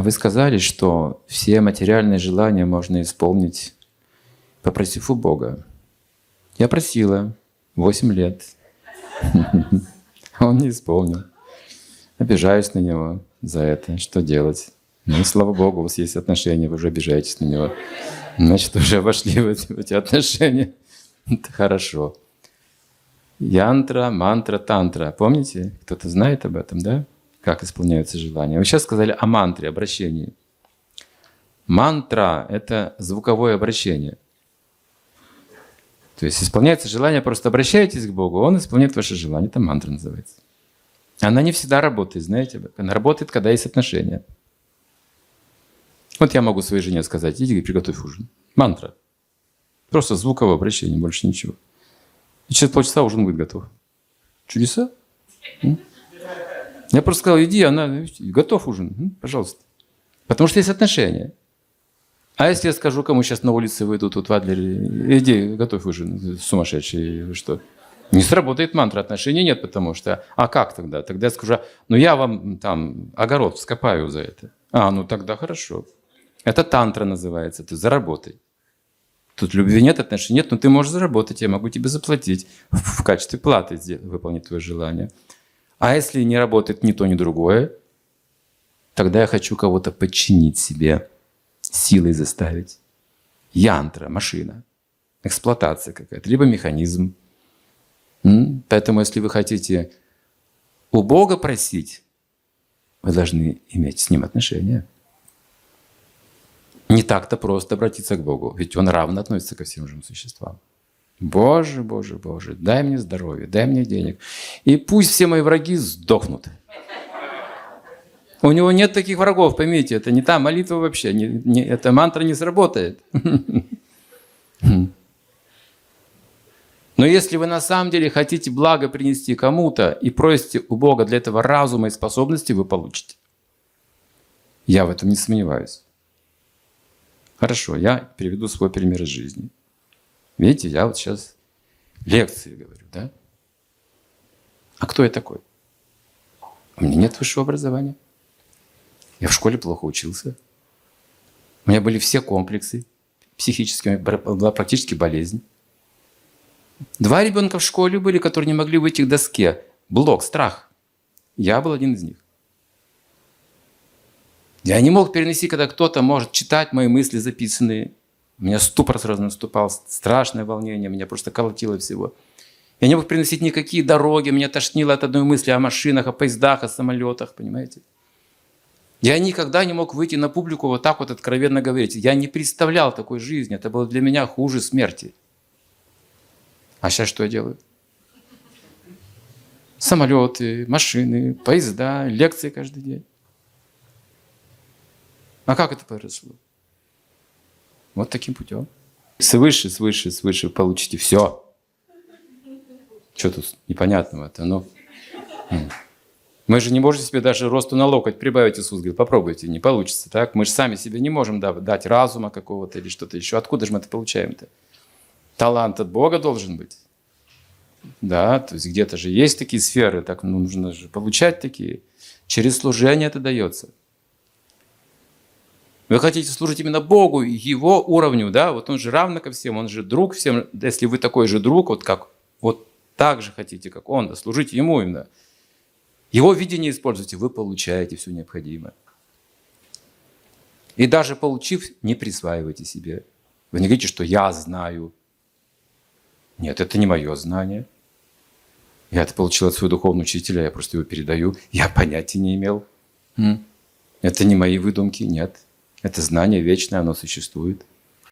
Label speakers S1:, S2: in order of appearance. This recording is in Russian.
S1: Вы сказали, что все материальные желания можно исполнить, попросив у Бога. Я просила 8 лет. Он не исполнил. Обижаюсь на него за это. Что делать? Ну, слава Богу, у вас есть отношения, вы уже обижаетесь на него. Значит, уже вошли в эти, в эти отношения. Это хорошо. Янтра, мантра, тантра. Помните? Кто-то знает об этом, да? Как исполняются желания. Вы сейчас сказали о мантре, обращении. Мантра – это звуковое обращение. То есть исполняется желание, просто обращайтесь к Богу, Он исполняет ваше желание. Это мантра называется. Она не всегда работает, знаете. Она работает, когда есть отношения. Вот я могу своей жене сказать, иди и приготовь ужин. Мантра. Просто звуковое обращение, больше ничего. И через полчаса ужин будет готов. Чудеса? Я просто сказал, иди, она, готов ужин, пожалуйста. Потому что есть отношения. А если я скажу, кому сейчас на улице выйдут тут в Адлере, иди, готовь ужин, сумасшедший, что? Не сработает мантра, отношений нет, потому что, а как тогда? Тогда я скажу, ну я вам там огород вскопаю за это. А, ну тогда хорошо. Это тантра называется, ты заработай. Тут любви нет, отношений нет, но ты можешь заработать, я могу тебе заплатить в качестве платы выполнить твое желание. А если не работает ни то, ни другое, тогда я хочу кого-то подчинить себе, силой заставить. Янтра, машина, эксплуатация какая-то, либо механизм. Поэтому, если вы хотите у Бога просить, вы должны иметь с Ним отношения. Не так-то просто обратиться к Богу, ведь Он равно относится ко всем живым существам. Боже, Боже, Боже, дай мне здоровье, дай мне денег. И пусть все мои враги сдохнут. У него нет таких врагов, поймите, это не та молитва вообще, не, не, эта мантра не сработает. Но если вы на самом деле хотите благо принести кому-то и просите у Бога для этого разума и способности, вы получите. Я в этом не сомневаюсь. Хорошо, я переведу свой пример из жизни. Видите, я вот сейчас лекции говорю, да? А кто я такой? У меня нет высшего образования. Я в школе плохо учился. У меня были все комплексы психические, была практически болезнь. Два ребенка в школе были, которые не могли выйти к доске. Блок, страх. Я был один из них. Я не мог перенести, когда кто-то может читать мои мысли записанные. Меня ступор сразу наступал, страшное волнение, меня просто колотило всего. Я не мог переносить никакие дороги, меня тошнило от одной мысли о машинах, о поездах, о самолетах, понимаете? Я никогда не мог выйти на публику вот так вот откровенно говорить. Я не представлял такой жизни, это было для меня хуже смерти. А сейчас что я делаю? Самолеты, машины, поезда, лекции каждый день. А как это произошло? Вот таким путем. Свыше, свыше, свыше получите все. Что тут непонятного-то? Ну, мы же не можем себе даже росту на локоть прибавить, Иисус говорит, попробуйте, не получится, так? Мы же сами себе не можем дать разума какого-то или что-то еще. Откуда же мы это получаем-то? Талант от Бога должен быть. Да, то есть где-то же есть такие сферы, так ну, нужно же получать такие. Через служение это дается. Вы хотите служить именно Богу, Его уровню, да, вот Он же равно ко всем, Он же друг всем. Если вы такой же друг, вот как, вот так же хотите, как Он, да, служите Ему именно. Его видение используйте, вы получаете все необходимое. И даже получив, не присваивайте себе. Вы не говорите, что я знаю. Нет, это не мое знание. Я это получил от своего духовного учителя, я просто его передаю. Я понятия не имел. Это не мои выдумки, нет. Это знание вечное, оно существует.